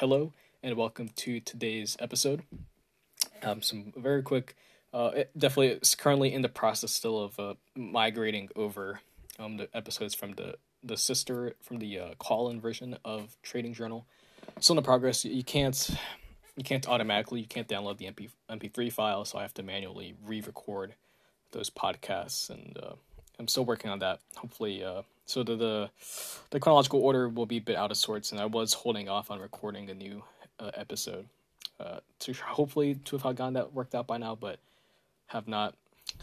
Hello and welcome to today's episode. Um, some very quick. Uh, it definitely it's currently in the process still of uh, migrating over um the episodes from the the sister from the uh, call-in version of Trading Journal. Still in the progress. You can't you can't automatically you can't download the MP MP3 file, so I have to manually re-record those podcasts, and uh, I'm still working on that. Hopefully, uh, so the, the the chronological order will be a bit out of sorts, and I was holding off on recording a new uh, episode uh, to hopefully to have gotten that worked out by now, but have not.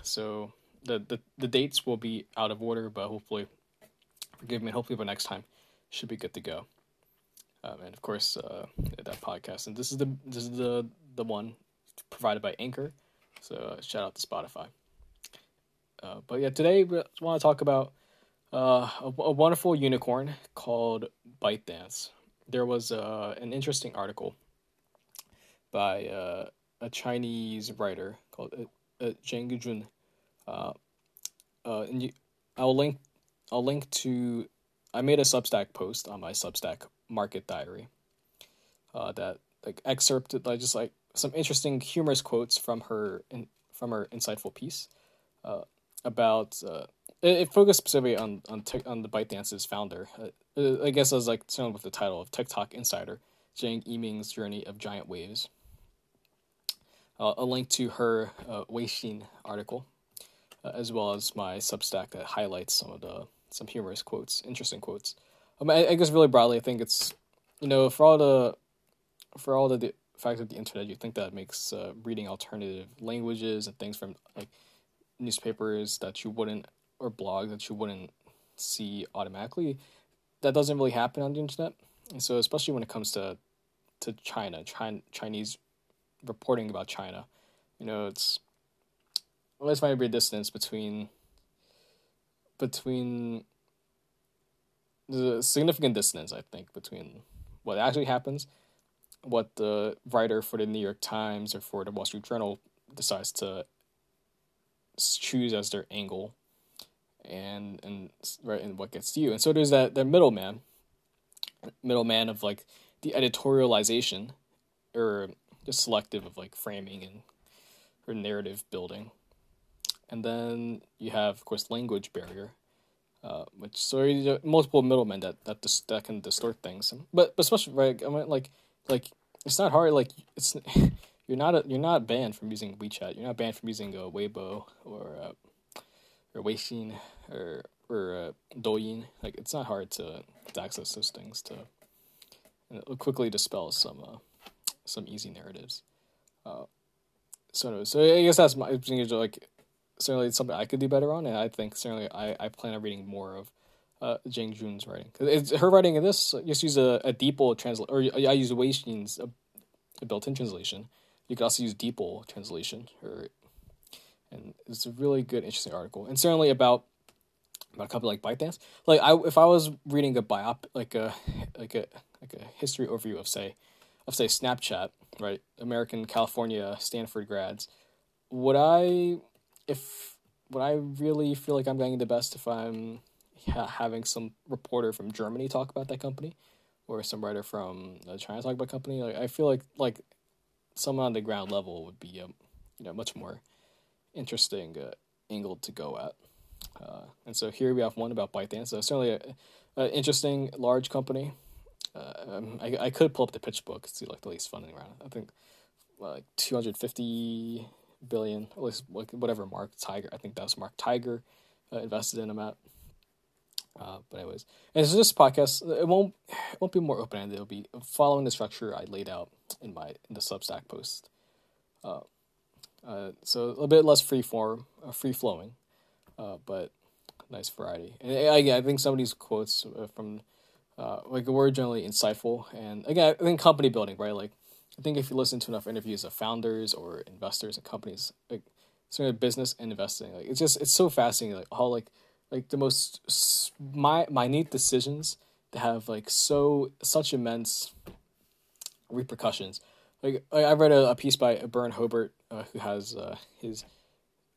So the, the the dates will be out of order, but hopefully, forgive me. Hopefully, by next time, should be good to go. Um, and of course, uh, that podcast. And this is the this is the the one provided by Anchor. So shout out to Spotify. Uh, but yeah, today we want to talk about uh, a, a, wonderful unicorn called ByteDance. There was uh, an interesting article by uh, a Chinese writer called uh, uh, Jun. Uh, and you, I'll link. I'll link to. I made a Substack post on my Substack Market Diary. That like excerpted like just like some interesting humorous quotes from her in, from her insightful piece. About it, it, focused specifically on on on the ByteDance's founder. Uh, uh, I guess as like someone with the title of TikTok Insider, Zhang Yiming's journey of giant waves. Uh, a link to her uh, Weixin article, uh, as well as my Substack that highlights some of the some humorous quotes, interesting quotes. Um, I, I guess really broadly, I think it's you know for all the for all the, the fact of the internet, you think that makes uh, reading alternative languages and things from like newspapers that you wouldn't or blog that you wouldn't see automatically. That doesn't really happen on the internet, and so especially when it comes to to China, China Chinese reporting about China, you know, it's always find a great distance between between the significant distance I think between what actually happens, what the writer for the New York Times or for the Wall Street Journal decides to choose as their angle and and right and what gets to you. And so there's that the middleman middleman of like the editorialization or just selective of like framing and or narrative building. And then you have of course language barrier uh, which so you multiple middlemen that that dis- that can distort things. But, but especially right I mean like like it's not hard like it's you're not a, you're not banned from using WeChat. You're not banned from using a Weibo or uh, or Weixin or or uh, Douyin. Like it's not hard to, to access those things to quickly dispel some uh, some easy narratives. Uh, so so I guess that's my like certainly it's something I could do better on, and I think certainly I, I plan on reading more of uh, Jun's writing. Cause her writing in this just use a, a DeepL translate, or I use Weixin's a, a built-in translation, you could also use DeepL translation, or and it's a really good, interesting article, and certainly about about a company like ByteDance. Like I, if I was reading a biop, like a like a like a history overview of say of say Snapchat, right? American, California, Stanford grads. Would I, if would I really feel like I'm getting the best if I'm ha- having some reporter from Germany talk about that company, or some writer from China talk about company? Like I feel like like someone on the ground level would be um, you know much more interesting uh, angle to go at. Uh, and so here we have one about ByteDance. So certainly an interesting large company. Uh, um, I I could pull up the PitchBook to see like the least funding round. I think like two hundred fifty billion, at least like whatever Mark Tiger. I think that was Mark Tiger uh, invested in them at. Uh, but anyways, and so this podcast it won't it won't be more open ended. It'll be following the structure I laid out in my in the Substack post. Uh, so a bit less free form, uh, free flowing, uh, but nice variety. And again, I think some of these quotes uh, from uh, like were generally insightful, and again, I think company building, right? Like, I think if you listen to enough interviews of founders or investors and companies, like, sort of business and investing, like it's just it's so fascinating, like how like like the most my minute decisions that have like so such immense repercussions. Like I read a, a piece by Byrne Hobart uh, who has uh, his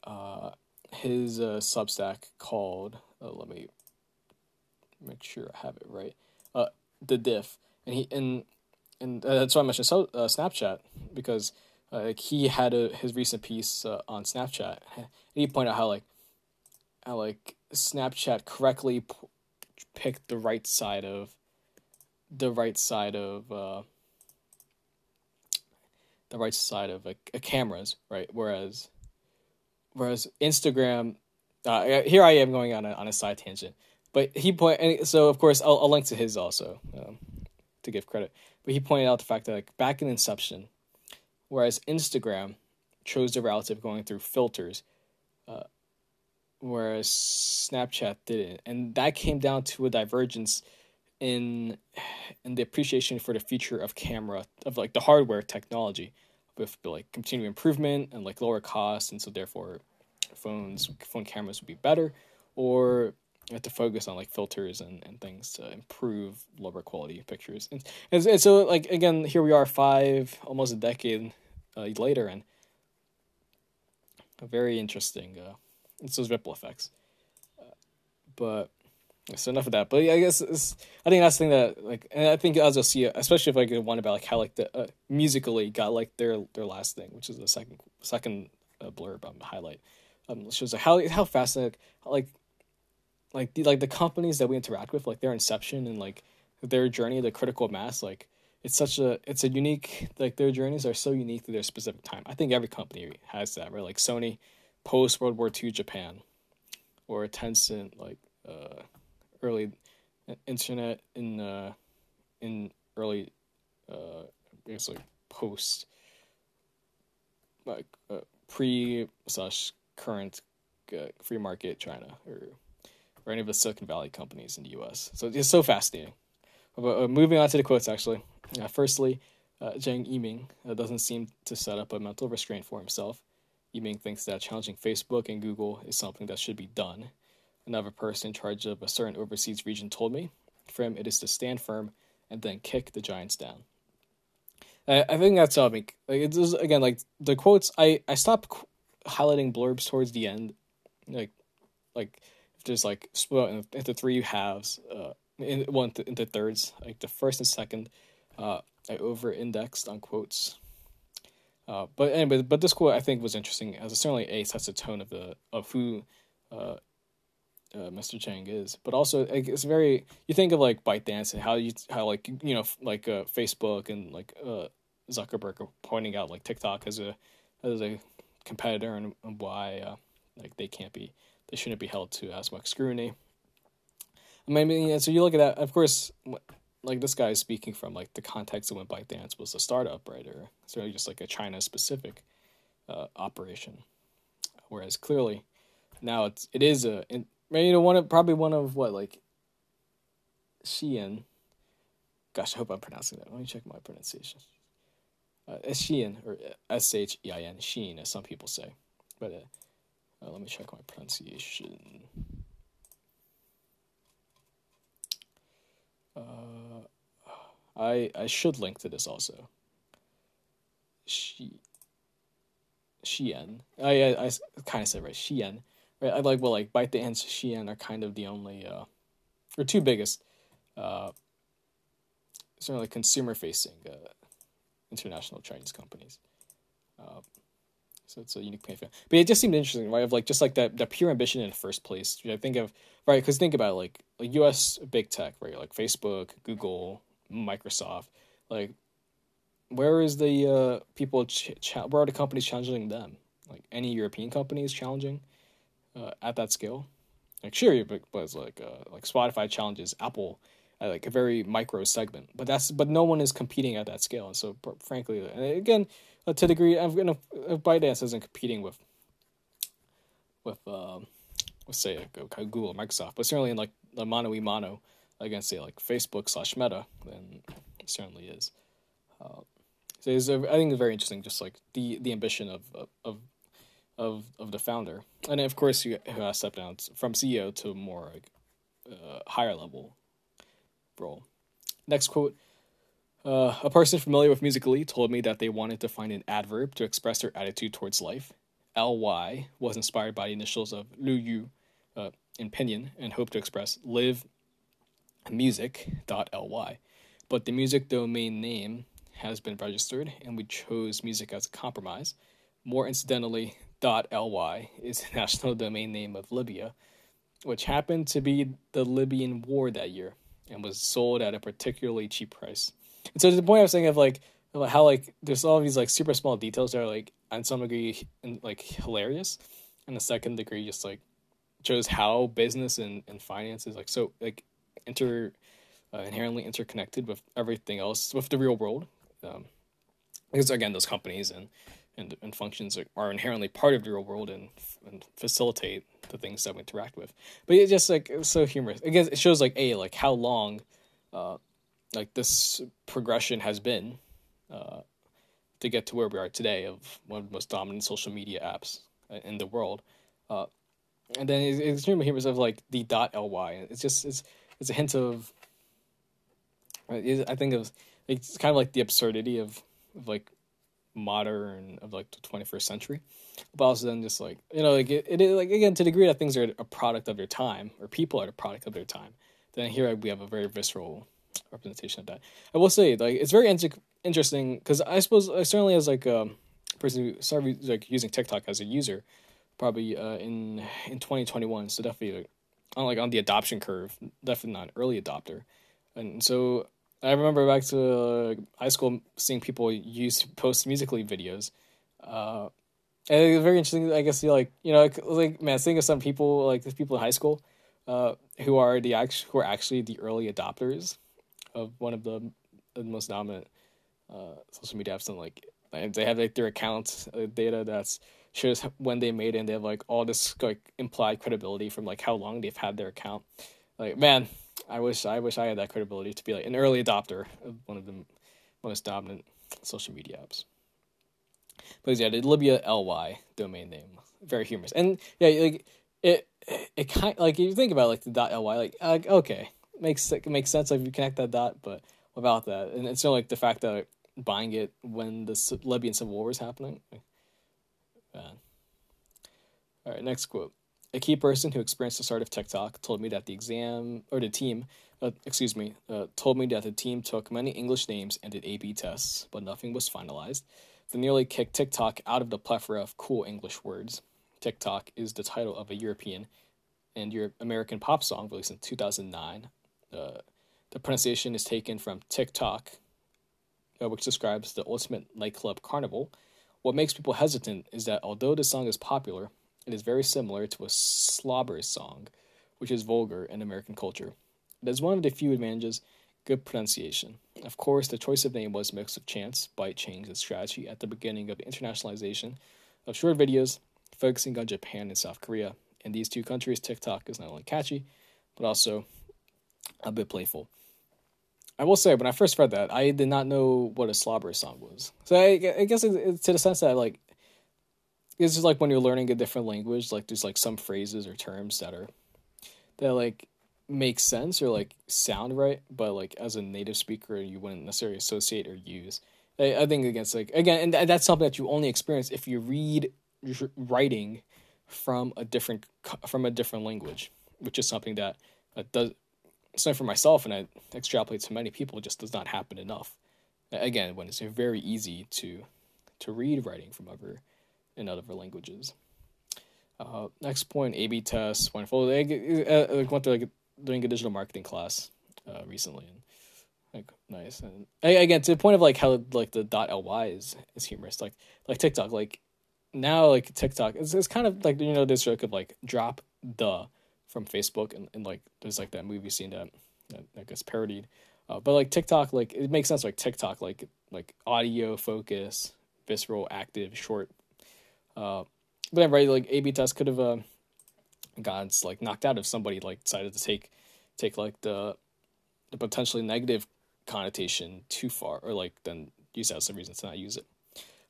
uh, his uh, Substack called. Uh, let me make sure I have it right. Uh, the Diff, and he and and that's why I mentioned so, Snapchat because like he had a, his recent piece on Snapchat. And he pointed out how like how like Snapchat correctly p- picked the right side of the right side of the right side of a cameras, right? Whereas whereas Instagram, uh, here I am going on a, on a side tangent, but he point and so of course I'll, I'll link to his also um, to give credit, but he pointed out the fact that like back in inception, whereas Instagram chose the route of going through filters, uh, whereas Snapchat didn't, and that came down to a divergence in in the appreciation for the future of camera of like the hardware technology with like continued improvement and like lower costs and so therefore phones phone cameras would be better or have to focus on like filters and, and things to improve lower quality pictures. And, and, and so like again here we are five almost a decade uh, later and very interesting uh it's those ripple effects. Uh, but so enough of that. But yeah, I guess I think that's the thing that like, and I think as you'll see, especially if I get one about like how like the uh, Musical.ly got like their their last thing, which is the second second uh, blurb um, highlight, um, shows like how how fast like like like the like the companies that we interact with, like their inception and like their journey, the critical mass, like it's such a it's a unique like their journeys are so unique to their specific time. I think every company has that, right? Like Sony, post World War II Japan, or Tencent, like. Uh, early internet in uh, in early uh, I guess like post like uh, pre slash current uh, free market China or or any of the Silicon Valley companies in the U.S. So it's so fascinating. But uh, moving on to the quotes, actually. Uh, firstly, uh, Zhang Yiming uh, doesn't seem to set up a mental restraint for himself. Yiming thinks that challenging Facebook and Google is something that should be done another person in charge of a certain overseas region told me. For him, it is to stand firm and then kick the giants down. I, I think that's something. Like it's again like the quotes. I I stopped qu- highlighting blurbs towards the end, like like if there's like split into three halves, uh, in one th- into thirds. Like the first and second, uh, I over indexed on quotes. Uh, but anyway, but this quote I think was interesting as it certainly a sets the tone of the of who uh, uh, Mr. Chang is, but also it's very. You think of like ByteDance and how you how like you know like uh, Facebook and like uh, Zuckerberg are pointing out like TikTok as a as a competitor and, and why uh, like they can't be they shouldn't be held to as much scrutiny. I mean, yeah, so you look at that. Of course, like this guy is speaking from like the context of when ByteDance was a startup, right, or certainly just like a China specific uh, operation, whereas clearly now it's it is a you know, one of probably one of what like Shein. Gosh, I hope I'm pronouncing that. Let me check my pronunciation. Uh, Shein or S H E I N Shein, as some people say, but uh, uh, let me check my pronunciation. Uh, I I should link to this also. She. Shein. I I, I kind of said right. Shein Right, I like well, like ByteDance, and Shein are kind of the only, uh, or two biggest, uh, certainly consumer facing uh, international Chinese companies. Uh, so it's a unique pain. But it just seemed interesting, right? Of like just like that that pure ambition in the first place. I think of right because think about it, like like U.S. big tech, right? Like Facebook, Google, Microsoft. Like, where is the uh, people? Ch- ch- where are the companies challenging them? Like any European companies challenging? Uh, at that scale. Like but was like uh, like Spotify challenges Apple at like a very micro segment, but that's but no one is competing at that scale. And so, frankly, and again, uh, to the degree, I'm gonna if ByteDance isn't competing with with um, let's say like, Google, Microsoft, but certainly in like the mano a mano against say like Facebook slash Meta, then it certainly is. Uh, so it's, I think it's very interesting, just like the the ambition of of, of of of the founder, and of course you have stepped down from CEO to a more uh, higher level role. Next quote. Uh, a person familiar with Musical.ly told me that they wanted to find an adverb to express their attitude towards life. Ly was inspired by the initials of Lu Yu uh, in Pinyin and hoped to express live music.ly. but the music domain name has been registered, and we chose music as a compromise. More incidentally, .ly is the national domain name of Libya, which happened to be the Libyan war that year and was sold at a particularly cheap price. And so to the point I was saying of like how like there's all these like super small details that are like on some degree like hilarious, and the second degree just like shows how business and, and finance is like so like inter uh, inherently interconnected with everything else with the real world. Um, because again, those companies and and, and functions are, inherently part of the real world and and facilitate the things that we interact with. But it's just like it's so humorous. Again, it shows like a like how long, uh, like this progression has been, uh, to get to where we are today of one of the most dominant social media apps in the world. Uh, and then it's, it's extremely humorous of like the dot ly. It's just it's it's a hint of. I think of it's kind of like the absurdity of, of like modern of like the 21st century but also then just like you know like it, it like again to the degree that things are a product of their time or people are a product of their time then here we have a very visceral representation of that. I will say like it's very inter- interesting because i suppose I certainly as like a person who started like using tiktok as a user probably uh, in in 2021 so definitely like, on like on the adoption curve definitely not an early adopter. And so I remember back to uh, high school seeing people use post Musical.ly videos. Uh, and it was very interesting. I guess like you know like, man, think of some people like these people in high school uh, who are the act- who are actually the early adopters of one of the, the most dominant uh, social media apps and like they have like their account uh, data that's shows when they made it and they have like all this like implied credibility from like how long they've had their account. Like man, I wish I wish I had that credibility to be like an early adopter of one of the most dominant social media apps. But yeah, the Libya ly domain name, very humorous, and yeah, like it it kind like you think about like the dot ly, like like okay, makes it makes sense if you connect that dot, but without that, and it's not like the fact that buying it when the Libyan civil war was happening. Man. Uh, all right, next quote. A key person who experienced the start of TikTok told me that the exam or the team, uh, excuse me, uh, told me that the team took many English names and did A/B tests, but nothing was finalized. They nearly kicked TikTok out of the plethora of cool English words. TikTok is the title of a European and Europe American pop song released in 2009. Uh, the pronunciation is taken from TikTok, uh, which describes the ultimate nightclub carnival. What makes people hesitant is that although the song is popular, it is very similar to a slobber song, which is vulgar in American culture. It has one of the few advantages good pronunciation. Of course, the choice of name was a mix of chance, bite change, and strategy at the beginning of the internationalization of short videos, focusing on Japan and South Korea. In these two countries, TikTok is not only catchy, but also a bit playful. I will say, when I first read that, I did not know what a slobber song was. So I, I guess it's to the sense that like it's just like when you're learning a different language, like there's like some phrases or terms that are that like make sense or like sound right, but like as a native speaker, you wouldn't necessarily associate or use. I, I think against like again, and that's something that you only experience if you read writing from a different from a different language, which is something that uh, does. So for myself, and I extrapolate to many people, just does not happen enough. Again, when it's very easy to to read writing from other in other languages. Uh, next point, A/B tests. Wonderful. I uh, went through like doing a digital marketing class uh, recently, and like nice. And again, to the point of like how like the dot ly is is humorous. Like like TikTok. Like now, like TikTok, it's, it's kind of like you know this joke of like drop the from Facebook, and, and like there's like that movie scene that that, that gets parodied. Uh, but like TikTok, like it makes sense. Like TikTok, like like audio focus, visceral, active, short uh, but right, like A/B test could have uh, gotten like knocked out if somebody like decided to take take like the the potentially negative connotation too far, or like then use that as a reason to not use it.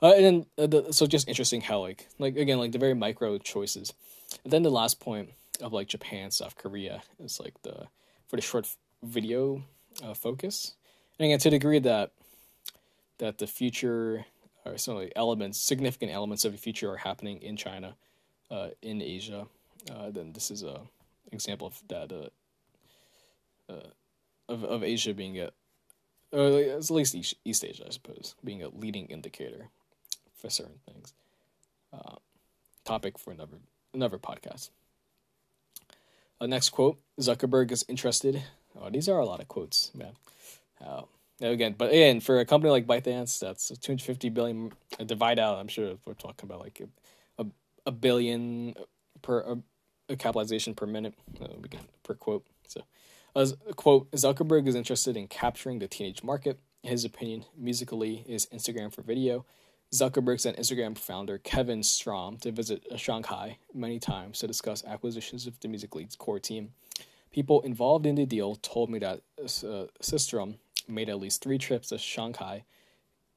Uh, and then uh, the, so just interesting how like like again like the very micro choices. And then the last point of like Japan, South Korea is like the for the short video uh, focus, and again to the degree that that the future or some of the elements, significant elements of the future are happening in China, uh, in Asia. Uh, then this is a example of that uh, uh, of of Asia being a or at least East, East Asia, I suppose, being a leading indicator for certain things. Uh, topic for another another podcast. Uh, next quote: Zuckerberg is interested. Oh, these are a lot of quotes, man. Uh, again, but again, for a company like ByteDance, that's 250 billion. Uh, divide out, I'm sure we're talking about like a, a, a billion per a, a capitalization per minute. Uh, per quote. So, as a quote, Zuckerberg is interested in capturing the teenage market. In his opinion, Musical.ly is Instagram for video. Zuckerberg sent Instagram founder Kevin Systrom to visit Shanghai many times to discuss acquisitions of the Musical.ly's core team. People involved in the deal told me that uh, made at least three trips to Shanghai,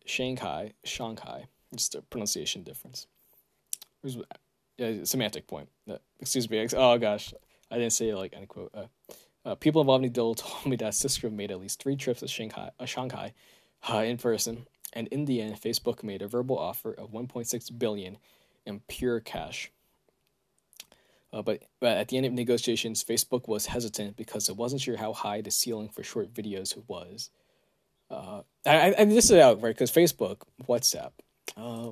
Shanghai, Shanghai. Just a pronunciation difference. There's a semantic point. Uh, excuse me. Oh gosh, I didn't say like end quote. Uh, uh, people involved in the deal told me that Systrom made at least three trips to Shanghai, uh, Shanghai uh, in person, and in the end, Facebook made a verbal offer of 1.6 billion in pure cash. Uh, but, but at the end of negotiations, Facebook was hesitant because it wasn't sure how high the ceiling for short videos was. Uh, this is out right because Facebook, WhatsApp. Uh,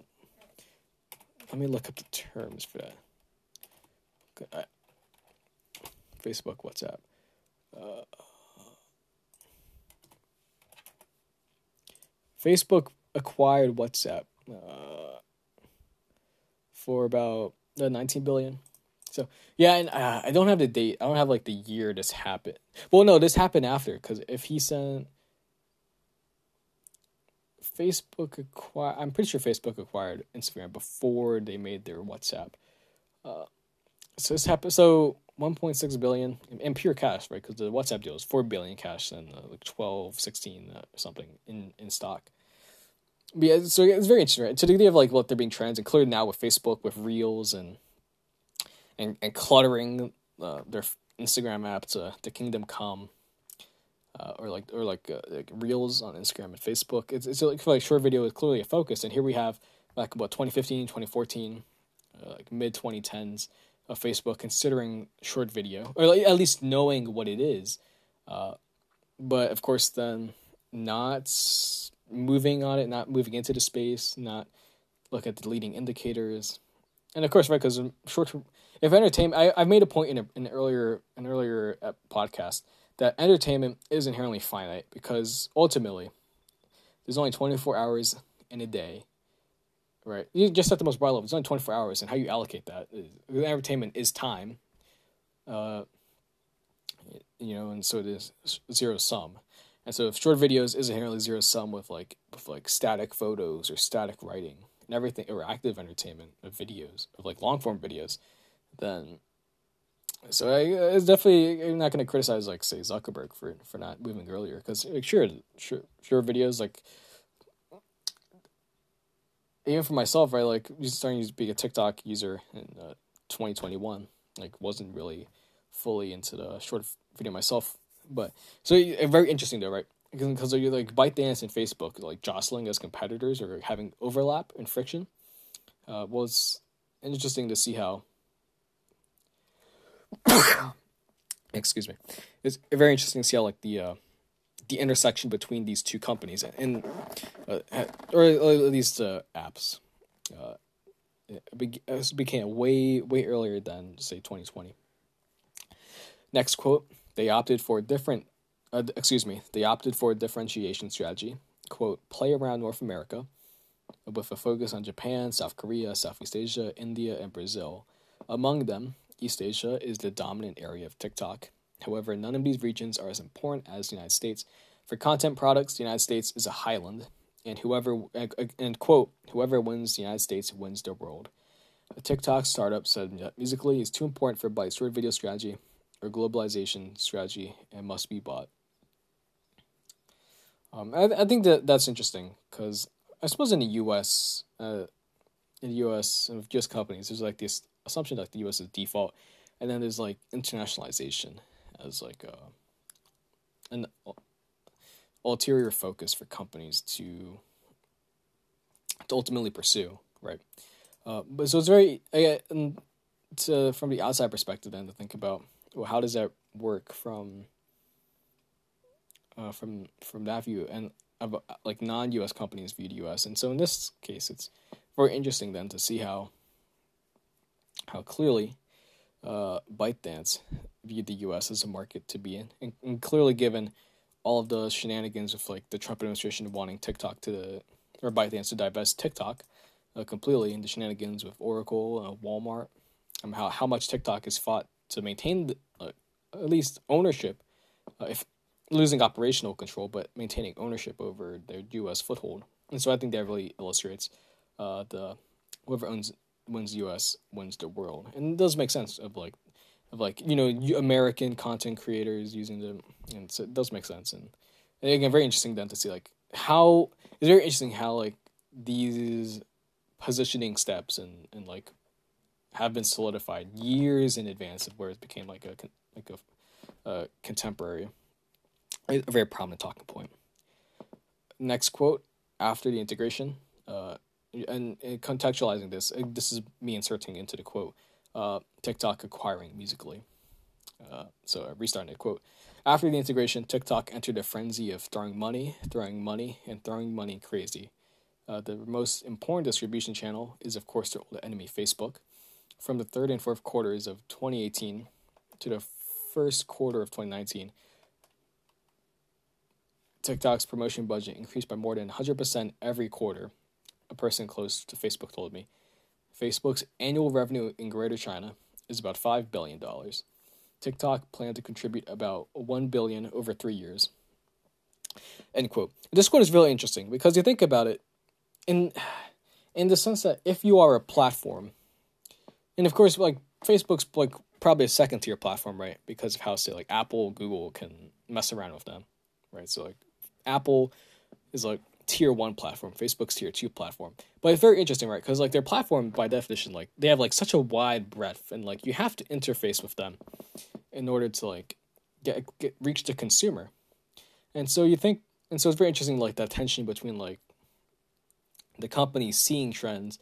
let me look up the terms for that. Facebook, WhatsApp. Uh, Facebook acquired WhatsApp uh, for about uh, 19 billion. So yeah, and uh, I don't have the date. I don't have like the year this happened. Well, no, this happened after because if he sent Facebook acquired, I'm pretty sure Facebook acquired Instagram before they made their WhatsApp. Uh, so this happened. So 1.6 billion in pure cash, right? Because the WhatsApp deal is 4 billion cash and uh, like 12, 16 uh, something in in stock. But yeah, so it's very interesting, right? To the idea of like what they're being trends, included now with Facebook with Reels and and and cluttering uh, their Instagram app to the Kingdom Come. Uh, or like or like, uh, like reels on Instagram and Facebook. It's it's like, like short video is clearly a focus, and here we have like about 2015, 2014, uh, like mid 2010s of Facebook considering short video, or at least knowing what it is. Uh, but of course, then not moving on it, not moving into the space, not look at the leading indicators, and of course, right? Because short, if entertainment, I I've made a point in a, an earlier an earlier uh, podcast that entertainment is inherently finite because ultimately there's only 24 hours in a day right? You just at the most broad level. It's only 24 hours and how you allocate that entertainment is time uh, you know and so it is zero sum. And so if short videos is inherently zero sum with like with like static photos or static writing and everything or active entertainment of videos of like long form videos then so I, definitely I'm not going to criticize like say Zuckerberg for for not moving earlier because like, sure, sure, sure videos like even for myself, right? Like starting to be a TikTok user in uh, 2021, like wasn't really fully into the short video myself, but so very interesting though, right? Because you're like ByteDance and Facebook like jostling as competitors or having overlap and friction uh, was interesting to see how excuse me, it's very interesting to see how like the uh, the intersection between these two companies and uh, or at least uh, apps uh, became way way earlier than say 2020. Next quote: They opted for a different. Uh, excuse me. They opted for a differentiation strategy. Quote: Play around North America, with a focus on Japan, South Korea, Southeast Asia, India, and Brazil. Among them, East Asia is the dominant area of TikTok. However, none of these regions are as important as the United States. For content products, the United States is a highland, and whoever and quote whoever wins the United States wins the world. A TikTok startup said Musical.ly is too important for Byte's short video strategy or globalization strategy and must be bought. Um, I, I think that that's interesting because I suppose in the U.S. Uh, in the U.S. of just companies, there's like this assumption that the U.S. is default, and then there's like internationalization as like a, uh, an ulterior focus for companies to to ultimately pursue, right? Uh, but so it's very and to from the outside perspective then to think about well how does that work from uh, from from that view and like non U.S. companies viewed U.S. And so in this case, it's very interesting then to see how how clearly uh, ByteDance viewed the U.S. as a market to be in, and, and, clearly given all of the shenanigans of like the Trump administration wanting TikTok to or ByteDance to divest TikTok uh, completely, and the shenanigans with Oracle, uh, Walmart, um, how how much TikTok has fought to maintain the, uh, at least ownership, uh, if losing operational control, but maintaining ownership over their U.S. foothold. And so I think that really illustrates uh, the whoever owns wins U.S. wins the world, and it does make sense of like of like you know American content creators using them, and so it does make sense. And, and again, very interesting then to see like how it's very interesting how like these positioning steps and and like have been solidified years in advance of where it became like a like a, contemporary a very prominent talking point. Next quote after the integration, uh, and, and, contextualizing this, this is me inserting into the quote uh, TikTok acquiring Musical.ly. Uh, so restarting the quote. After the integration, TikTok entered a frenzy of throwing money, throwing money, and throwing money crazy. Uh, the most important distribution channel is, of course, their old enemy Facebook. From the third and fourth quarters of 2018 to the first quarter of 2019, TikTok's promotion budget increased by more than 100% every quarter, a person close to Facebook told me. Facebook's annual revenue in Greater China is about $5 billion. TikTok planned to contribute about 1 billion over three years. End quote. This quote is really interesting because you think about it in in the sense that if you are a platform, and of course like Facebook's like probably a second tier platform, right? Because of how say like Apple, Google can mess around with them, right? So like Apple is like tier one platform, Facebook's tier two platform. But it's very interesting, right? Because like their platform by definition, like they have like such a wide breadth, and like you have to interface with them in order to like get get reach the consumer. And so you think, and so it's very interesting, like that tension between like the company seeing trends,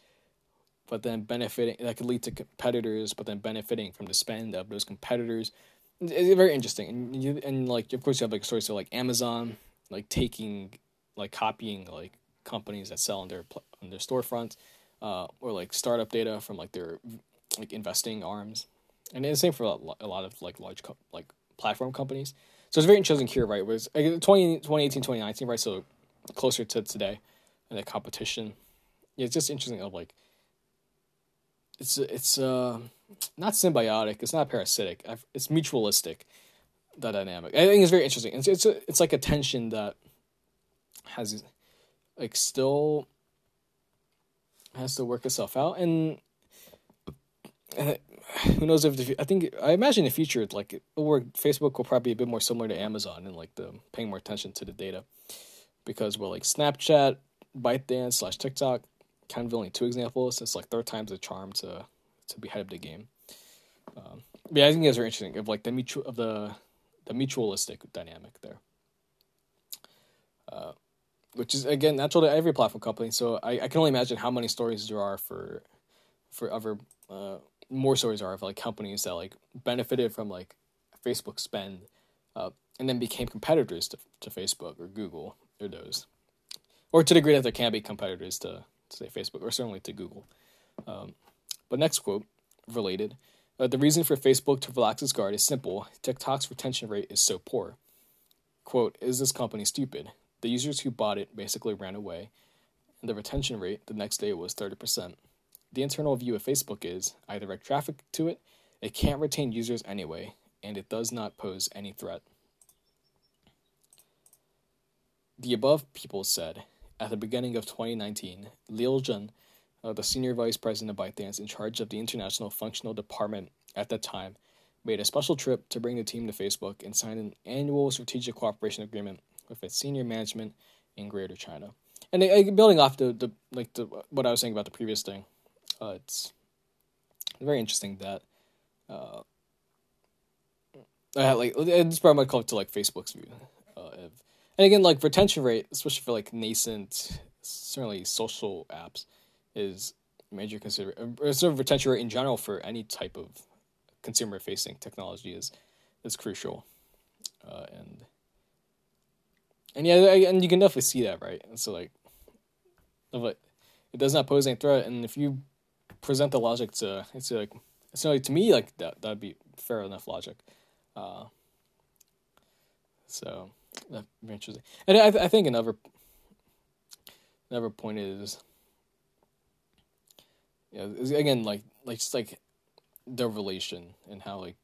but then benefiting that could lead to competitors, but then benefiting from the spend of those competitors. It's very interesting, and you and like of course you have like stories of like Amazon like taking like copying like companies that sell on their on their storefronts, uh, or like startup data from like their like investing arms, and the same for a lot, of like large co- like platform companies. So it's very interesting here, right? Was 20, 2018, 2019, right? So closer to today, and the competition. Yeah, it's just interesting of like it's it's uh not symbiotic, it's not parasitic, it's mutualistic that dynamic. I think it's very interesting. It's it's a, it's like a tension that has like still has to work itself out, and uh, who knows if the, I think I imagine in the future like work, Facebook will probably be a bit more similar to Amazon and like the paying more attention to the data because we're like Snapchat, ByteDance slash TikTok, kind of only two examples. It's like third time's the charm to to be ahead of the game. Um, yeah, I think it's very interesting of like the mutual of the the mutualistic dynamic there. Uh, which is again natural to every platform company. So I, I can only imagine how many stories there are for for other uh, more stories are of like companies that like benefited from like Facebook spend uh, and then became competitors to to Facebook or Google or those, or to the degree that there can be competitors to, to say Facebook or certainly to Google. Um, but next quote related. Uh, the reason for Facebook to relax its guard is simple. TikTok's retention rate is so poor. Quote, is this company stupid? The users who bought it basically ran away, and the retention rate the next day was 30%. The internal view of Facebook is I direct traffic to it, it can't retain users anyway, and it does not pose any threat. The above people said at the beginning of 2019, Lil Jun uh, the senior vice president of ByteDance in charge of the international functional department at that time, made a special trip to bring the team to Facebook and sign an annual strategic cooperation agreement with its senior management in Greater China. And they, building off the, the like the what I was saying about the previous thing, uh, it's very interesting that uh, I like it's probably might call it to like Facebook's view. Uh, of, and again, like retention rate, especially for like nascent, certainly social apps, is major consider uh, sort of retention rate in general for any type of consumer facing technology is is crucial, uh, and and yeah, and you can definitely see that, right? And so like, it does not pose any threat, and if you present the logic to, it's like, it's like to me like that that'd be fair enough logic. Uh, so that'd be interesting, and I I think another another point is, yeah, again like like just like the relation and how like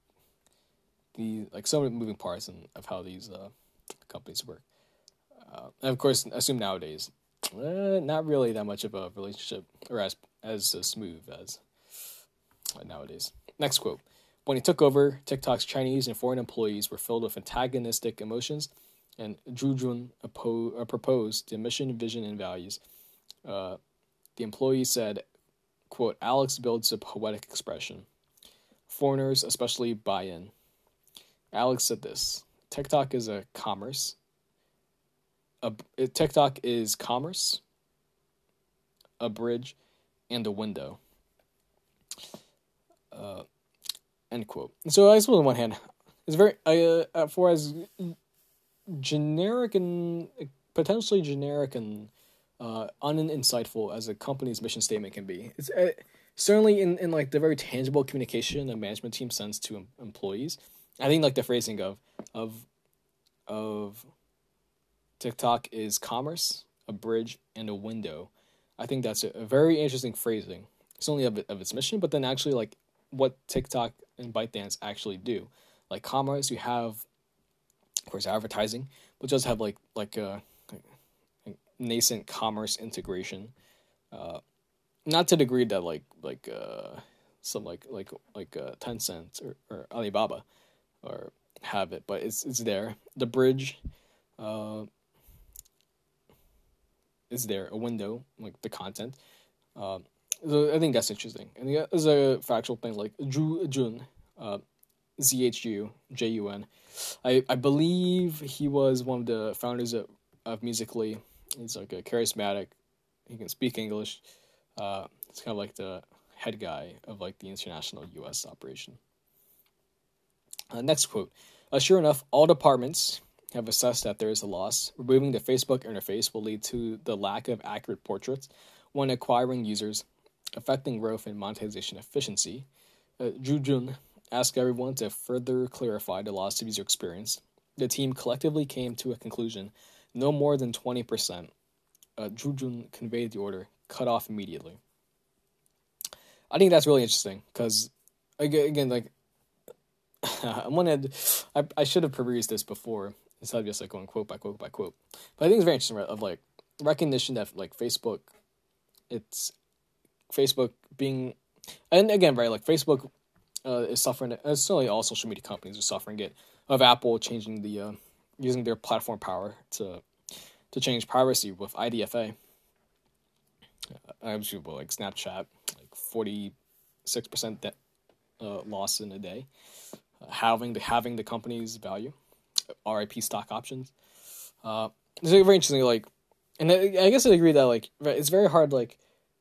the like so many moving parts and of how these uh, companies work. Uh, and of course, assume nowadays, uh, not really that much of a relationship or as as uh, smooth as nowadays. Next quote: When he took over, TikTok's Chinese and foreign employees were filled with antagonistic emotions, and Zhu Jun oppo- uh, proposed the mission, vision, and values. Uh, the employee said, "Quote: Alex builds a poetic expression. Foreigners especially buy in." Alex said this TikTok is a commerce. A, TikTok is commerce, a bridge, and a window. Uh, end quote. So I suppose on one hand, it's very uh, for as generic and potentially generic and uh, uninsightful as a company's mission statement can be. It's uh, certainly in, in like the very tangible communication a management team sends to employees I think like the phrasing of of of TikTok is commerce, a bridge, and a window. I think that's a, very interesting phrasing. It's only of, of its mission, but then actually like what TikTok and ByteDance actually do. Like commerce, you have, of course, advertising, but just have like like a, a nascent commerce integration. Uh, not to the degree that like like uh, some like like like uh, Tencent or, or Alibaba or have it, but it's it's there. The bridge uh, is there, a window, like the content. Uh, so I think that's interesting. And there's a factual thing like Zhu Jun, uh, Z H U J U N. I I believe he was one of the founders of, of Musical.ly. He's like a charismatic. He can speak English. Uh, it's kind of like the head guy of like the international U.S. operation. Uh, next quote. Uh, sure enough, all departments have assessed that there is a loss. Removing the Facebook interface will lead to the lack of accurate portraits when acquiring users, affecting growth and monetization efficiency. Uh, Zhu Jun asked everyone to further clarify the loss of user experience. The team collectively came to a conclusion no more than 20%. Uh, Zhu Jun conveyed the order, cut off immediately. I think that's really interesting because, again, like I wanted, I, I should have perused this before instead of just like going quote by quote by quote. But I think it's very interesting, of like recognition that like Facebook, it's Facebook being, and again, right, like Facebook uh, is suffering. It's certainly all social media companies are suffering it of Apple changing the uh, using their platform power to to change privacy with IDFA. Obviously, well, like Snapchat, like forty six percent uh, loss in a day having the having the company's value, RIP stock options. Uh, it's like very interesting. Like, and I, I guess I agree that like it's very hard. Like,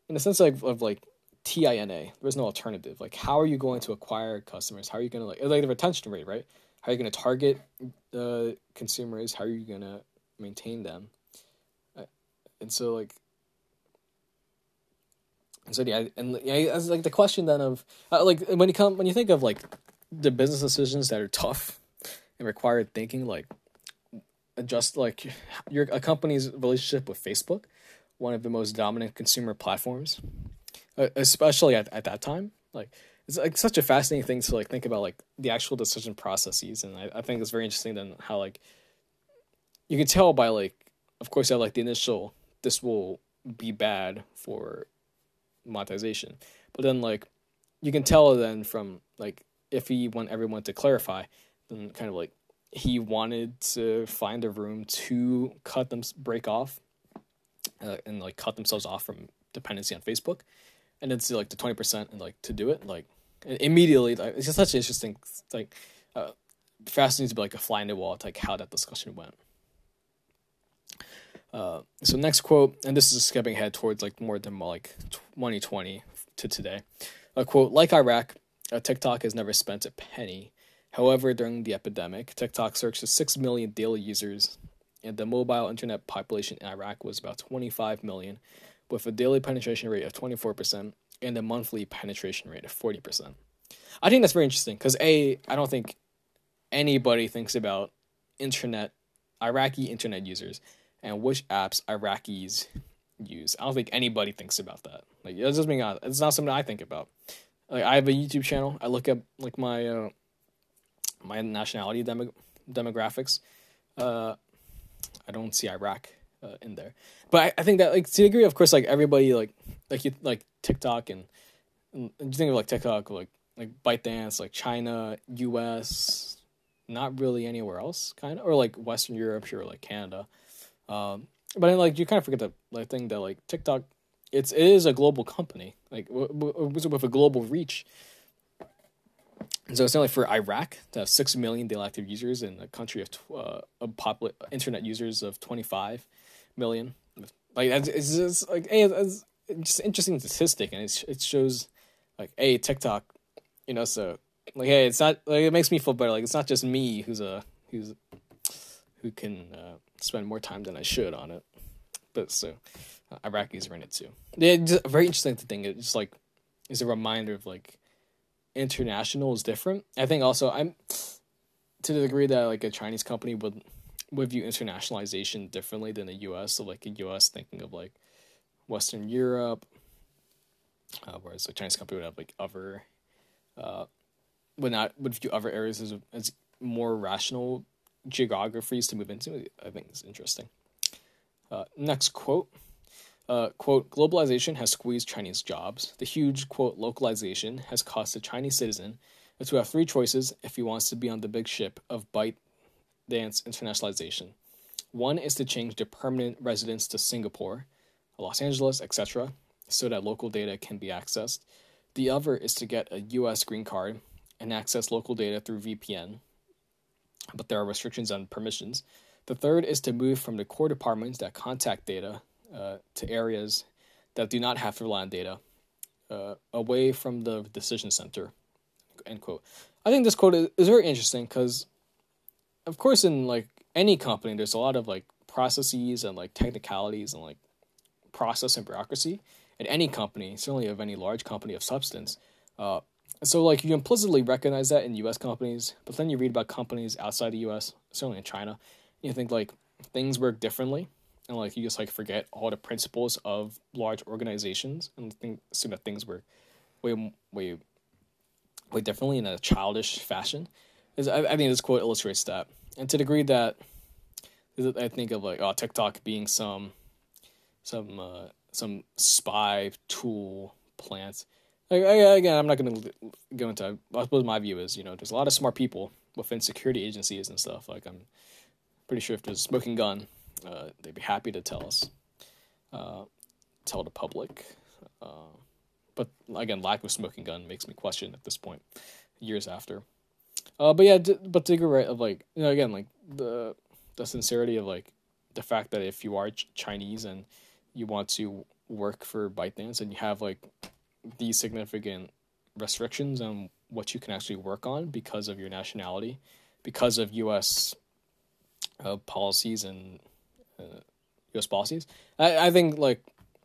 in the sense of, of like TINA, there's no alternative. Like, how are you going to acquire customers? How are you going to like like the retention rate, right? How are you going to target the uh, consumers? How are you going to maintain them? Uh, and so like and so yeah, and yeah, like the question then of uh, like when you come when you think of like the business decisions that are tough and require thinking, like adjust like your a company's relationship with Facebook, one of the most dominant consumer platforms, especially at, at that time. Like it's like such a fascinating thing to like think about like the actual decision processes, and I, I think it's very interesting then how like you can tell by like of course at like the initial this will be bad for monetization, but then like you can tell then from like if he want everyone to clarify, then kind of like he wanted to find a room to cut them break off uh, and like cut themselves off from dependency on Facebook, and then see like the twenty percent and like to do it like immediately. Like, it's just such an interesting like uh, fascinating to be like a fly in the wall to like how that discussion went. Uh, so next quote, and this is skipping ahead towards like more than like 2020 to today. A quote like Iraq, Uh, TikTok has never spent a penny. However, during the epidemic, TikTok surged to 6 million daily users and the mobile internet population in Iraq was about 25 million, with a daily penetration rate of 24% and a monthly penetration rate of 40%. I think that's very interesting because A, I don't think anybody thinks about internet, Iraqi internet users, and which apps Iraqis use. I don't think anybody thinks about that. Like, being honest. It's not something I think about. Like, I have a YouTube channel. I look up like my uh, my nationality demo- demographics. Uh, I don't see Iraq uh, in there, but I, I think that like to the degree, of course, like everybody like like you like TikTok and, and you think of like TikTok like like ByteDance, like China, U.S., not really anywhere else, kind of, or like Western Europe, sure, like Canada. Um, but then, like you kind of forget the like thing that like TikTok, it's it is a global company, like with a global reach. So it's not like for Iraq to have six million daily active users in a country of uh, a popul- internet users of twenty five million. Like it's just like hey, it's, just interesting statistic, and it it shows like hey TikTok, you know, so like hey, it's not like it makes me feel better. Like it's not just me who's a who's who can uh, spend more time than I should on it. But so Iraqis are in it too. Yeah, very interesting thing. It's like is a reminder of like international is different. I think also I'm to the degree that like a Chinese company would would view internationalization differently than the U.S. So like a U.S. thinking of like Western Europe, uh, whereas a Chinese company would have like other, uh, would not would view other areas as as more rational geographies to move into. I think it's interesting. Uh, next quote. Uh, quote, globalization has squeezed Chinese jobs. The huge, quote, localization has cost a Chinese citizen to have three choices if he wants to be on the big ship of Byte Dance internationalization. One is to change their permanent residence to Singapore, Los Angeles, etc., so that local data can be accessed. The other is to get a US green card and access local data through VPN, but there are restrictions on permissions. The third is to move from the core departments that contact data uh, to areas that do not have to rely on data, uh, away from the decision center. End quote. I think this quote is, very interesting because, of course, in like any company, there's a lot of like processes and like technicalities and like process and bureaucracy. In any company, certainly of any large company of substance, uh, so like you implicitly recognize that in U.S. companies, but then you read about companies outside the U.S., certainly in China, you think like things work differently and like you just like forget all the principles of large organizations and think assume that things were way way way differently in a childish fashion. Is I, I think this quote illustrates that, and to the degree that I think of like oh TikTok being some some uh, some spy tool plant. Like, again, I'm not going to go into. I suppose my view is you know there's a lot of smart people within security agencies and stuff. Like I'm pretty sure if there's a smoking gun uh, they'd be happy to tell us, uh, tell the public. Uh, but again, lack of smoking gun makes me question at this point, years after. Uh, but yeah, d- but to go right of like you know again like the the sincerity of like the fact that if you are ch- Chinese and you want to work for ByteDance and you have like these significant restrictions on what you can actually work on because of your nationality, because of U.S. Uh, policies and uh, U.S. policies. I, I think like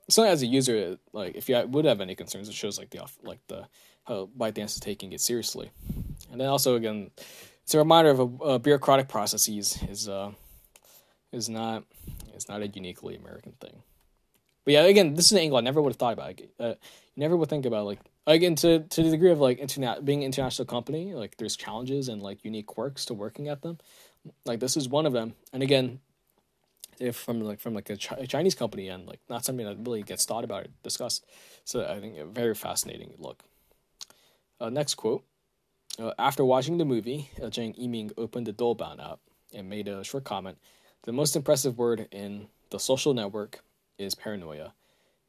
so as a user, like if you would have any concerns, it shows like the off, like the how ByteDance is taking it seriously, and then also again, it's a reminder of a, a bureaucratic processes is uh is not is not a uniquely American thing. But yeah, again, this is an angle I never would have thought about. Uh, you never would think about like again to to the degree of like internet being an international company, like there's challenges and like unique quirks to working at them. Like this is one of them, and again, if from like from like a, Ch- a Chinese company and like not something that really gets thought about or discussed. So I think a very fascinating look. Uh, next quote. Uh, after watching the movie, uh, Zhang Yiming opened the Douban app and made a short comment. The most impressive word in the social network is paranoia.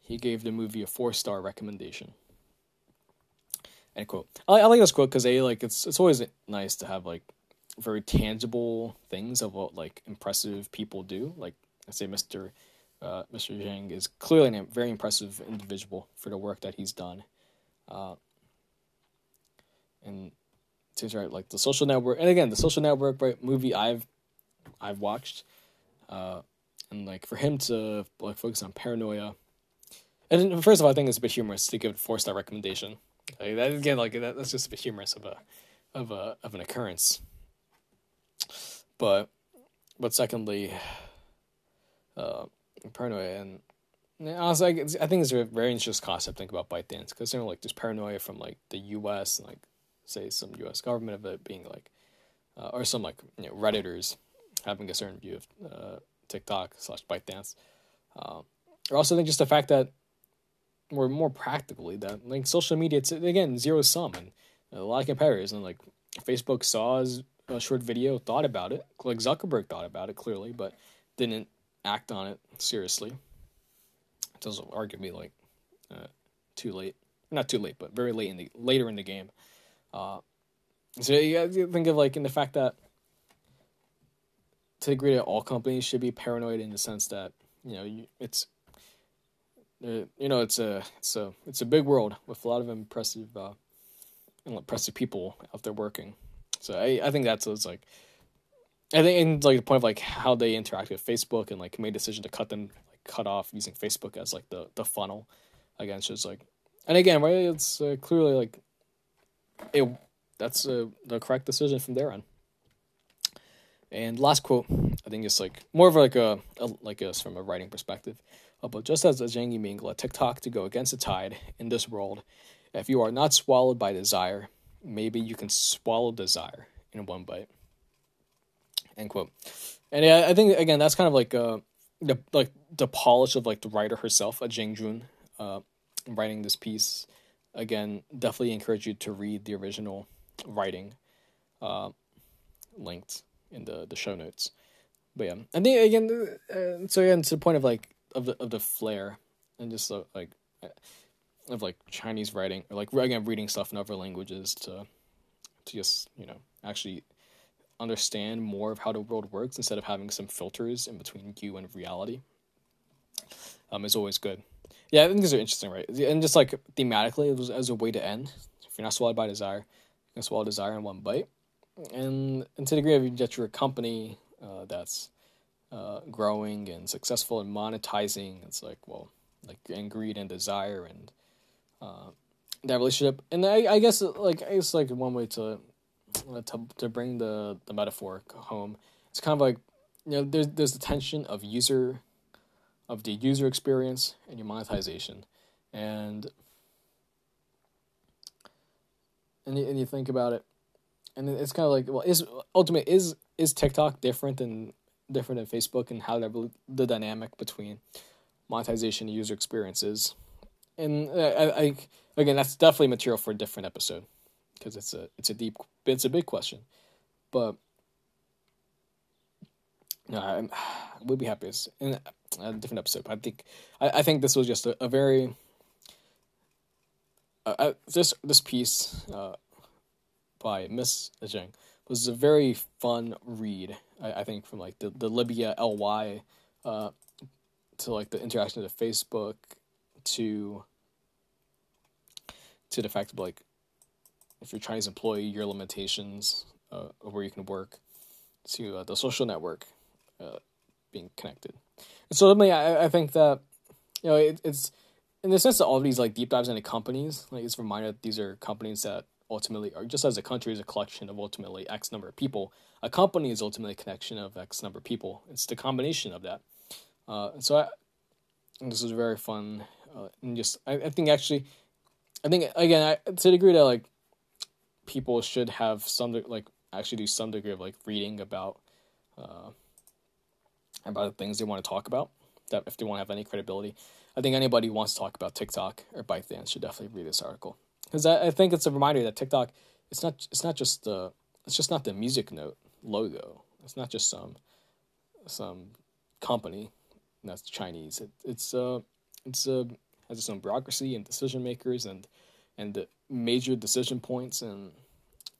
He gave the movie a four star recommendation. End quote. I, I like this quote because a like it's it's always nice to have like very tangible things of what like impressive people do. Like I say, Mister uh, Mister Zhang is clearly a very impressive individual for the work that he's done. Uh, and seems right like the social network, and again the social network right, movie I've I've watched. uh, and like for him to like focus on paranoia. And first of all, I think it's a bit humorous to give a four star recommendation. Like that again, like that, that's just a bit humorous of a of a of an occurrence. But but secondly, uh, paranoia and I was like, I think it's a very interesting concept. Think about ByteDance because you know, like there's paranoia from like the U.S. and like say some U.S. government of it being like, uh, or some like you know redditors having a certain view of uh, TikTok slash ByteDance. Uh, or also think just the fact that, or more practically that like social media, it's again zero sum and a lot of competitors and like Facebook saw a short video, thought about it, like Zuckerberg thought about it clearly, but didn't act on it seriously It does arguably like uh, too late. Not too late, but very late in the later in the game. Uh, so you gotta think of like in the fact that to degree that all companies should be paranoid in the sense that you know you, it's uh, you know it's a it's a it's a big world with a lot of impressive uh, impressive people out there working. So I I think that's it's like I think in like the point of like how they interact with Facebook and like made a decision to cut them like cut off using Facebook as like the the funnel. Again, it's just like, and again, right? It's uh, clearly like, it. That's uh, the correct decision from their end. And last quote, I think it's like more of like a, a like us from a writing perspective. Uh, but just as a Zhang Yiming let TikTok to go against the tide in this world, if you are not swallowed by desire, maybe you can swallow desire in one bite. End quote. And yeah, I think again that's kind of like uh, the like the polish of like the writer herself, a Zhang Jun, uh, writing this piece. Again, definitely encourage you to read the original writing, uh, linked in the the show notes. But yeah, I think again, uh, so again to the point of like of the of the flair and just uh, like of like Chinese writing or like again reading stuff in other languages to to just you know actually understand more of how the world works instead of having some filters in between you and reality um, is always good. Yeah, I think these are interesting, right? And just like thematically, was as a way to end. If you're not swallowed by desire, you can swallow desire in one bite. And, and to the degree of that you're a company uh, that's uh, growing and successful and monetizing, it's like, well, like and greed and desire and uh, that relationship. And I, I guess like I guess like one way to to to bring the the metaphor home, it's kind of like you know there's there's the tension of user of the user experience and your monetization, and and you, and you think about it, and it's kind of like well is ultimate is is TikTok different than different than Facebook and how the the dynamic between monetization and user experiences, and I, I again that's definitely material for a different episode because it's a it's a deep it's a big question, but no, I would be happy in a different episode. I think I, I think this was just a, a very uh, uh, this this piece uh, by Miss Zheng was a very fun read. I, I think from like the the Libya ly uh, to like the interaction of the Facebook to to the fact of like if you're a Chinese employee, your limitations uh, of where you can work, to uh, the social network uh, being connected. And so ultimately, I, I think that you know it, it's in the sense that all of these like deep dives into companies, like it's a reminder that these are companies that ultimately are just as a country is a collection of ultimately X number of people. A company is ultimately a connection of X number of people. It's the combination of that. Uh, and so I, this is very fun. Uh, and just I, I think actually, I think again I, to the degree that like people should have some like actually do some degree of like reading about uh, about the things they want to talk about. That if they want to have any credibility, I think anybody who wants to talk about TikTok or ByteDance should definitely read this article because I, I think it's a reminder that TikTok it's not it's not just the it's just not the music note logo. It's not just some some company that's Chinese. It, it's uh it's uh has its own bureaucracy and decision makers and and the major decision points and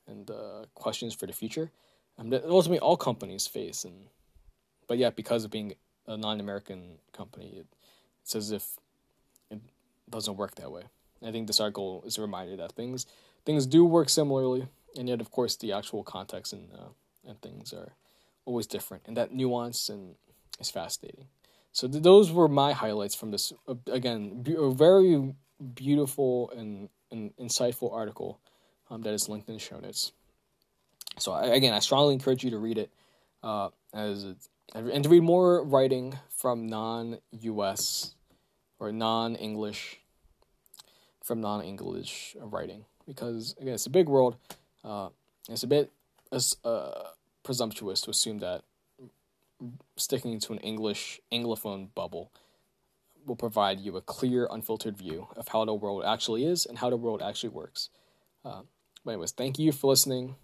and uh, questions for the future um, that ultimately all companies face. And but yeah, because of being a non-American company, it, it's as if it doesn't work that way. I think this article is a reminder that things things do work similarly, and yet of course the actual context and uh, and things are always different, and that nuance and is fascinating. So th- those were my highlights from this. Uh, again, a very beautiful and, and insightful article um, that is linked in the show notes. So I, again, I strongly encourage you to read it, uh, as and to read more writing from non-U.S. or non-English from non-English writing because again, it's a big world. Uh, it's a bit uh, presumptuous to assume that sticking to an English Anglophone bubble will provide you a clear, unfiltered view of how the world actually is and how the world actually works. Uh, but anyways, thank you for listening,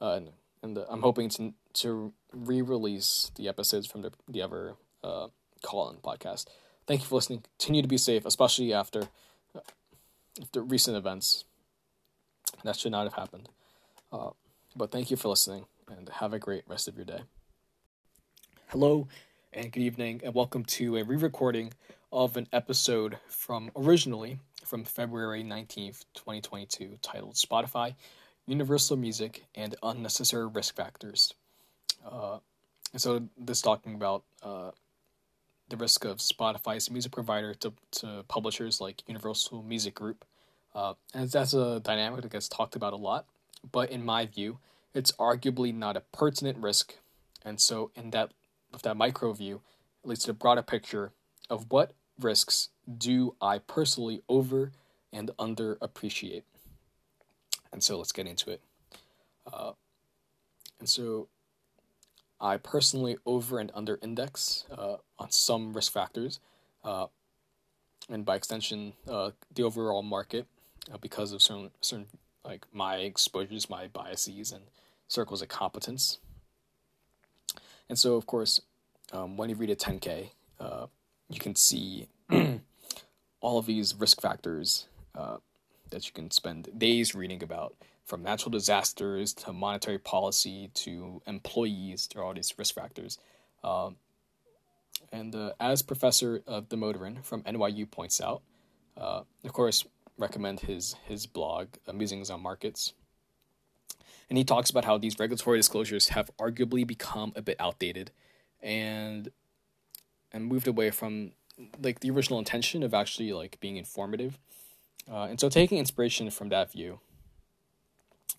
uh, and, and I'm hoping to to re-release the episodes from the the other uh, call-in podcast. Thank you for listening. Continue to be safe, especially after uh, after recent events. That should not have happened. Uh, but thank you for listening, and have a great rest of your day. Hello, and good evening, and welcome to a re recording of an episode from originally from February 19th, 2022, titled Spotify, Universal Music, and Unnecessary Risk Factors. Uh, and so, this talking about uh, the risk of Spotify as a music provider to, to publishers like Universal Music Group. Uh, and that's a dynamic that gets talked about a lot, but in my view, it's arguably not a pertinent risk. And so, in that of that micro view, at least a broader picture of what risks do I personally over and under appreciate. And so let's get into it. Uh, and so I personally over and under index uh, on some risk factors, uh, and by extension, uh, the overall market uh, because of certain certain like my exposures, my biases, and circles of competence. And so, of course, um, when you read a 10K, uh, you can see all of these risk factors uh, that you can spend days reading about from natural disasters to monetary policy to employees there are all these risk factors. Um, and uh, as Professor of Damodaran from NYU points out, uh, of course, recommend his his blog, Musings on Markets. And he talks about how these regulatory disclosures have arguably become a bit outdated and and moved away from like the original intention of actually like being informative. Uh, and so taking inspiration from that view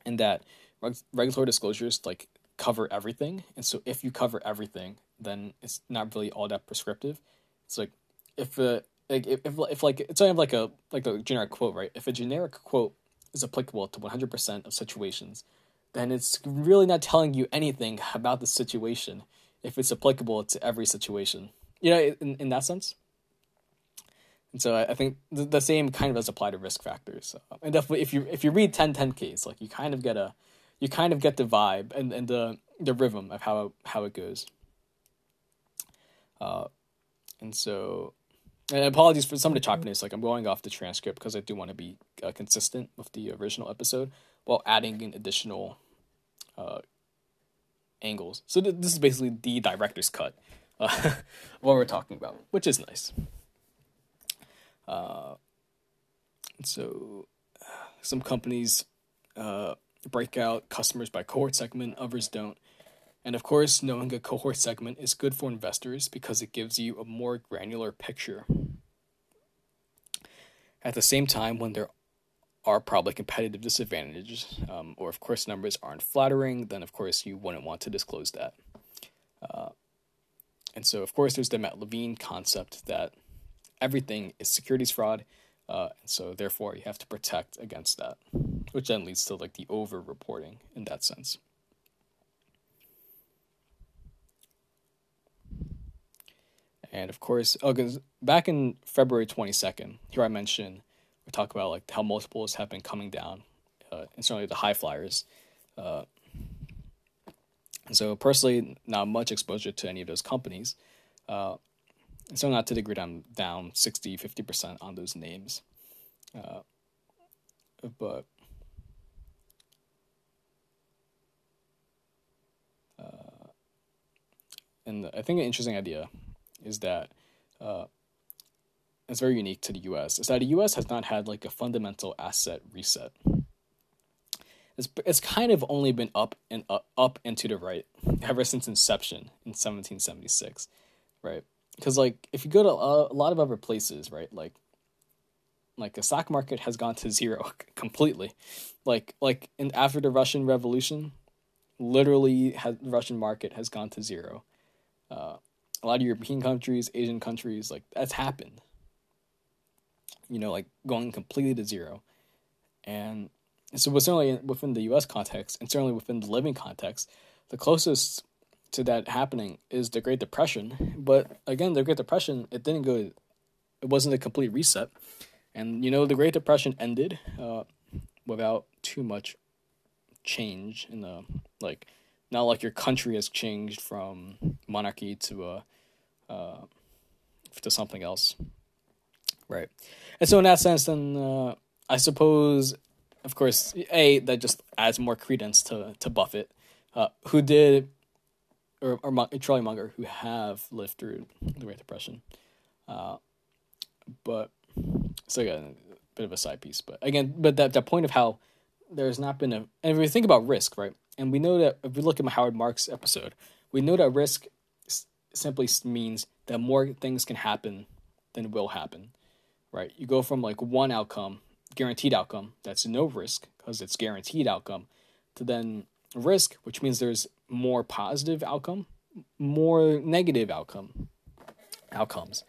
and that reg- regulatory disclosures like cover everything. And so if you cover everything, then it's not really all that prescriptive. It's like if a like if, if, if like it's kind of like a like a generic quote, right? If a generic quote is applicable to 100% of situations, then it's really not telling you anything about the situation if it's applicable to every situation. You know, in, in that sense. And so I, I think the, the, same kind of does apply to risk factors. Uh, and definitely, if you if you read 10 10 Ks, like you kind of get a, you kind of get the vibe and, and the the rhythm of how how it goes. Uh, and so, and apologies for some of the choppiness. Like I'm going off the transcript because I do want to be uh, consistent with the original episode while adding in additional uh, angles. So th- this is basically the director's cut, uh, what we're talking about, which is nice. Uh, so some companies uh, break out customers by cohort segment, others don't. And of course, knowing a cohort segment is good for investors because it gives you a more granular picture. At the same time, when there are probably competitive disadvantages, um, or of course numbers aren't flattering, then of course you wouldn't want to disclose that. Uh, and so, of course, there's the Matt Levine concept that everything is securities fraud, uh, and so therefore you have to protect against that, which then leads to like the over reporting in that sense. And of course, oh, back in February 22nd, here I mentioned we talk about like how multiples have been coming down, uh, and certainly the high flyers. Uh, and so personally, not much exposure to any of those companies. Uh, so not to the degree I'm down 60, 50% on those names. Uh, but uh, and I think an interesting idea is that uh, it's very unique to the US is that the US has not had like a fundamental asset reset. it's it's kind of only been up and up, up and to the right ever since inception in 1776, right? Because like if you go to a, a lot of other places, right, like like the stock market has gone to zero completely, like like in after the Russian Revolution, literally has, the Russian market has gone to zero. Uh, a lot of European countries, Asian countries, like that's happened. You know, like going completely to zero, and so certainly within the U.S. context, and certainly within the living context, the closest to that happening is the Great Depression. But again, the Great Depression it didn't go, it wasn't a complete reset, and you know the Great Depression ended uh, without too much change in the like not like your country has changed from monarchy to a uh, to something else, right? And so in that sense, then uh, I suppose, of course, a that just adds more credence to to Buffett, uh, who did, or, or Charlie Munger, who have lived through the Great Depression, uh, but so again, a bit of a side piece, but again, but that that point of how there's not been a, and if we think about risk, right? And we know that if we look at my Howard Marks episode, we know that risk simply means that more things can happen than will happen, right? You go from like one outcome, guaranteed outcome, that's no risk because it's guaranteed outcome, to then risk, which means there's more positive outcome, more negative outcome outcomes.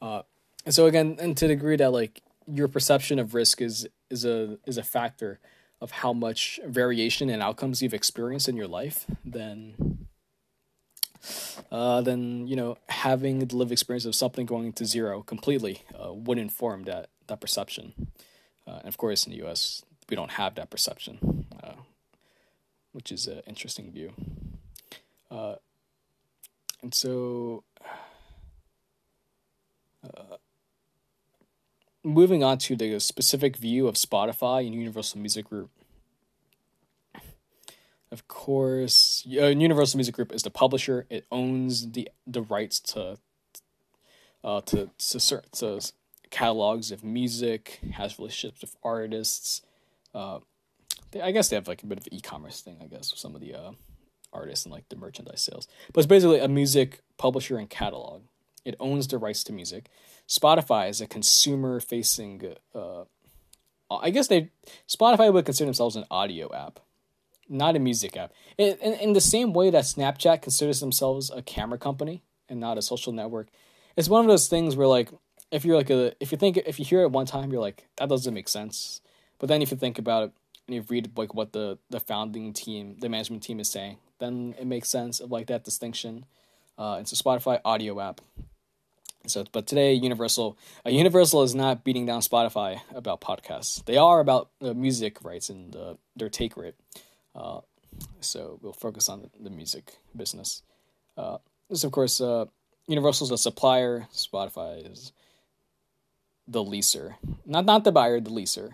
Uh, and so again, and to the degree that like your perception of risk is is a is a factor of how much variation in outcomes you've experienced in your life, then uh, then you know having the lived experience of something going to zero completely uh, would inform that that perception. Uh, and of course, in the U.S., we don't have that perception, uh, which is an interesting view. Uh, and so, moving on to the specific view of Spotify and Universal Music Group. Of course, uh, Universal Music Group is the publisher. It owns the the rights to uh, to to, to catalogs of music, has relationships with artists. Uh, they, I guess they have like a bit of e-commerce thing. I guess with some of the uh, artists and like the merchandise sales. But it's basically a music publisher and catalog. It owns the rights to music. Spotify is a consumer-facing. Uh, I guess they Spotify would consider themselves an audio app not a music app. In, in, in, the same way that Snapchat considers themselves a camera company and not a social network, it's one of those things where like if you're like a if you think if you hear it one time you're like that doesn't make sense, but then if you think about it and you read like what the the founding team, the management team is saying, then it makes sense of like that distinction. Uh, it's a Spotify audio app. So, but today, Universal, uh, Universal is not beating down Spotify about podcasts. They are about uh, music rights and uh, their take rate. Uh, so we'll focus on the, music business. Uh, this, of course, uh, Universal is a supplier. Spotify is the leaser, not not the buyer, the leaser.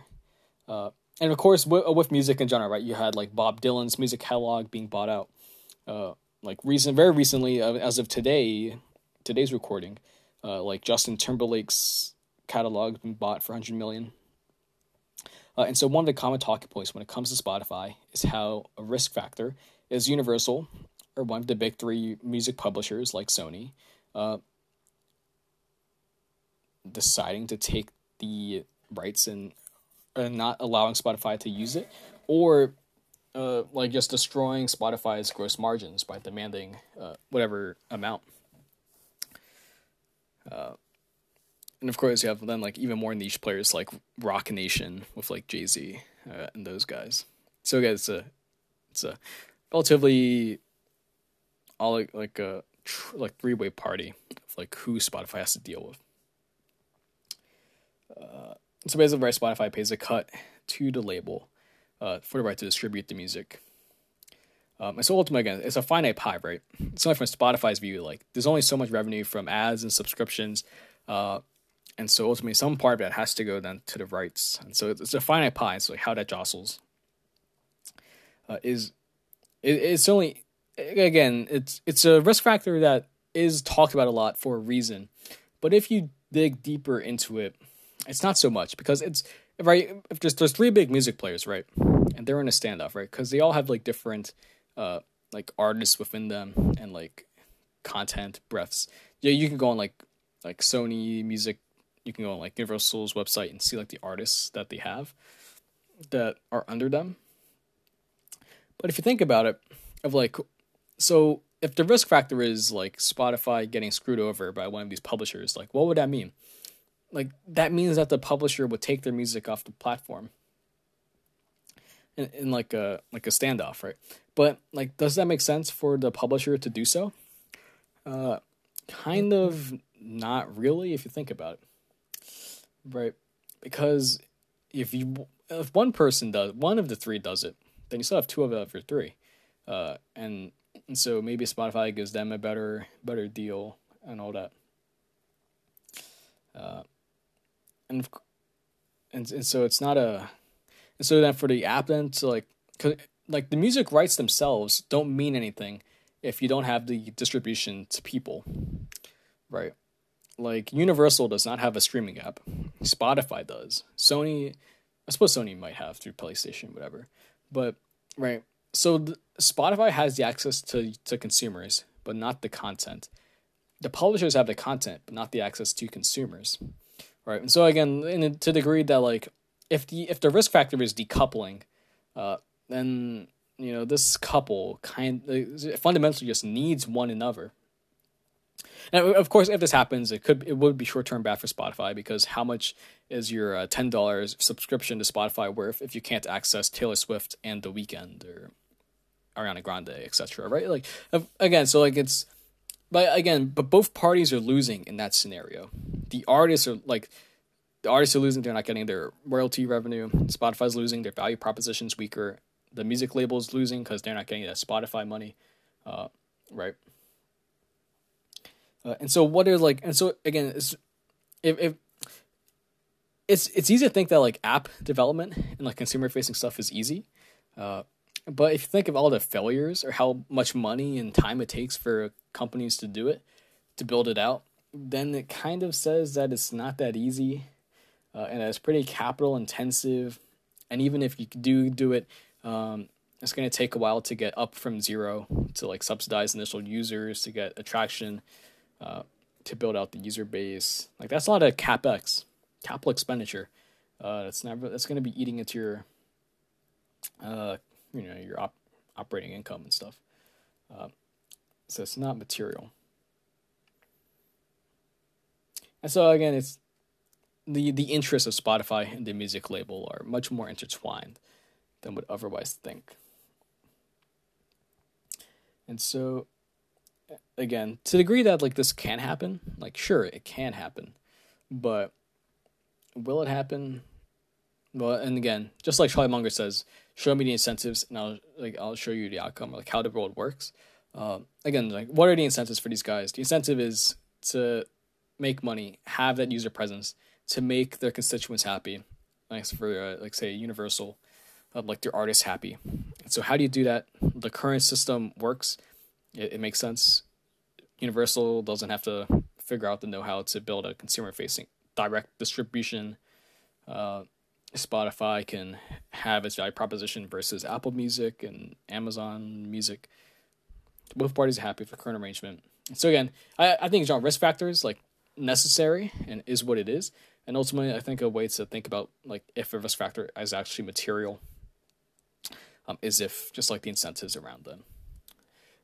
Uh, and of course, with, with, music in general, right? You had like Bob Dylan's music catalog being bought out. Uh, like recent, very recently, uh, as of today, today's recording, uh, like Justin Timberlake's catalog been bought for 100 million. Uh, and so one of the common talking points when it comes to Spotify is how a risk factor is Universal or one of the big three music publishers like Sony uh, deciding to take the rights and, not allowing Spotify to use it, or uh, like just destroying Spotify's gross margins by demanding uh, whatever amount. And of course you have then like even more niche players like Roc Nation with like Jay Z uh, and those guys. So again, it's a it's a relatively all like, like a tr- like three way party of like who Spotify has to deal with. Uh, so basically, right, Spotify pays a cut to the label uh, for the right to distribute the music. Um, and so ultimately, again, it's a finite pie, right? It's only from Spotify's view, like there's only so much revenue from ads and subscriptions. Uh, and so ultimately some part of that has to go then to the rights and so it's a finite pie so how that jostles uh, is it, it's only again it's it's a risk factor that is talked about a lot for a reason but if you dig deeper into it it's not so much because it's right if there's there's three big music players right and they're in a standoff, right? Because they all have like different, uh, like artists within them and like content breaths. Yeah, you can go on like like Sony Music. You can go on like Universal's website and see like the artists that they have that are under them. But if you think about it, of like, so if the risk factor is like Spotify getting screwed over by one of these publishers, like what would that mean? Like that means that the publisher would take their music off the platform. In, in like a like a standoff, right? But like, does that make sense for the publisher to do so? Uh, kind of not really, if you think about it, right? Because if you if one person does one of the three does it, then you still have two of the other three, uh, and, and so maybe Spotify gives them a better better deal and all that. Uh, and and and so it's not a, and so then for the app then to like, like the music rights themselves don't mean anything if you don't have the distribution to people, right? Like Universal does not have a streaming app. Spotify does. Sony, I suppose Sony might have through PlayStation, whatever. But right, so the, Spotify has the access to to consumers, but not the content. The publishers have the content, but not the access to consumers, right? And so again, in, to the degree that like if the if the risk factor is decoupling, uh, then you know this couple kind of, fundamentally just needs one another and of course if this happens it could it would be short term bad for spotify because how much is your uh, $10 subscription to spotify worth if you can't access taylor swift and the Weeknd or ariana grande etc right? Like again so like it's but again but both parties are losing in that scenario. The artists are like the artists are losing. They're not getting their royalty revenue. Spotify's losing. Their value proposition's weaker. The music label's losing because they're not getting that Spotify money, uh, right? Uh, and so what are like, and so again, it's, if if it's it's easy to think that like app development and like consumer facing stuff is easy, uh, but if you think of all the failures or how much money and time it takes for companies to do it, to build it out, then it kind of says that it's not that easy, uh, and it's pretty capital intensive. And even if you do do it um, it's going to take a while to get up from zero to like subsidize initial users to get attraction uh, to build out the user base. Like that's a lot of capex, capital expenditure. Uh, it's never that's going to be eating into your, uh, you know, your op- operating income and stuff. Uh, so it's not material. And so again, it's the the interests of Spotify and the music label are much more intertwined than would otherwise think. And so, again, to the degree that like this can happen, like sure it can happen, but will it happen? Well, and again, just like Charlie Munger says, show me the incentives, and I'll like I'll show you the outcome, like how the world works. Uh, again, like what are the incentives for these guys? The incentive is to make money, have that user presence, to make their constituents happy. Like for uh, like say Universal, of like their artists happy. So how do you do that? The current system works. It, it makes sense. Universal doesn't have to figure out the know-how to build a consumer-facing direct distribution. Uh, Spotify can have its value proposition versus Apple Music and Amazon Music. Both parties are happy with the current arrangement. So again, I, I think genre risk factors like necessary and is what it is. And ultimately, I think a way to think about like if a risk factor is actually material um, is if just like the incentives around them.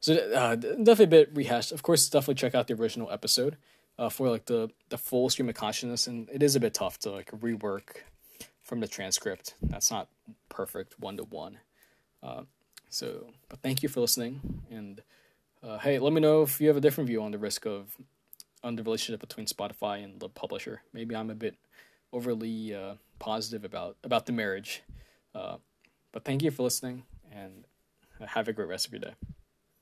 So uh, definitely a bit rehashed. Of course, definitely check out the original episode uh, for like the the full stream of consciousness, and it is a bit tough to like rework from the transcript. That's not perfect one to one. So, but thank you for listening, and uh, hey, let me know if you have a different view on the risk of on the relationship between Spotify and the publisher. Maybe I'm a bit overly uh, positive about about the marriage. Uh, but thank you for listening and have a great rest of your day.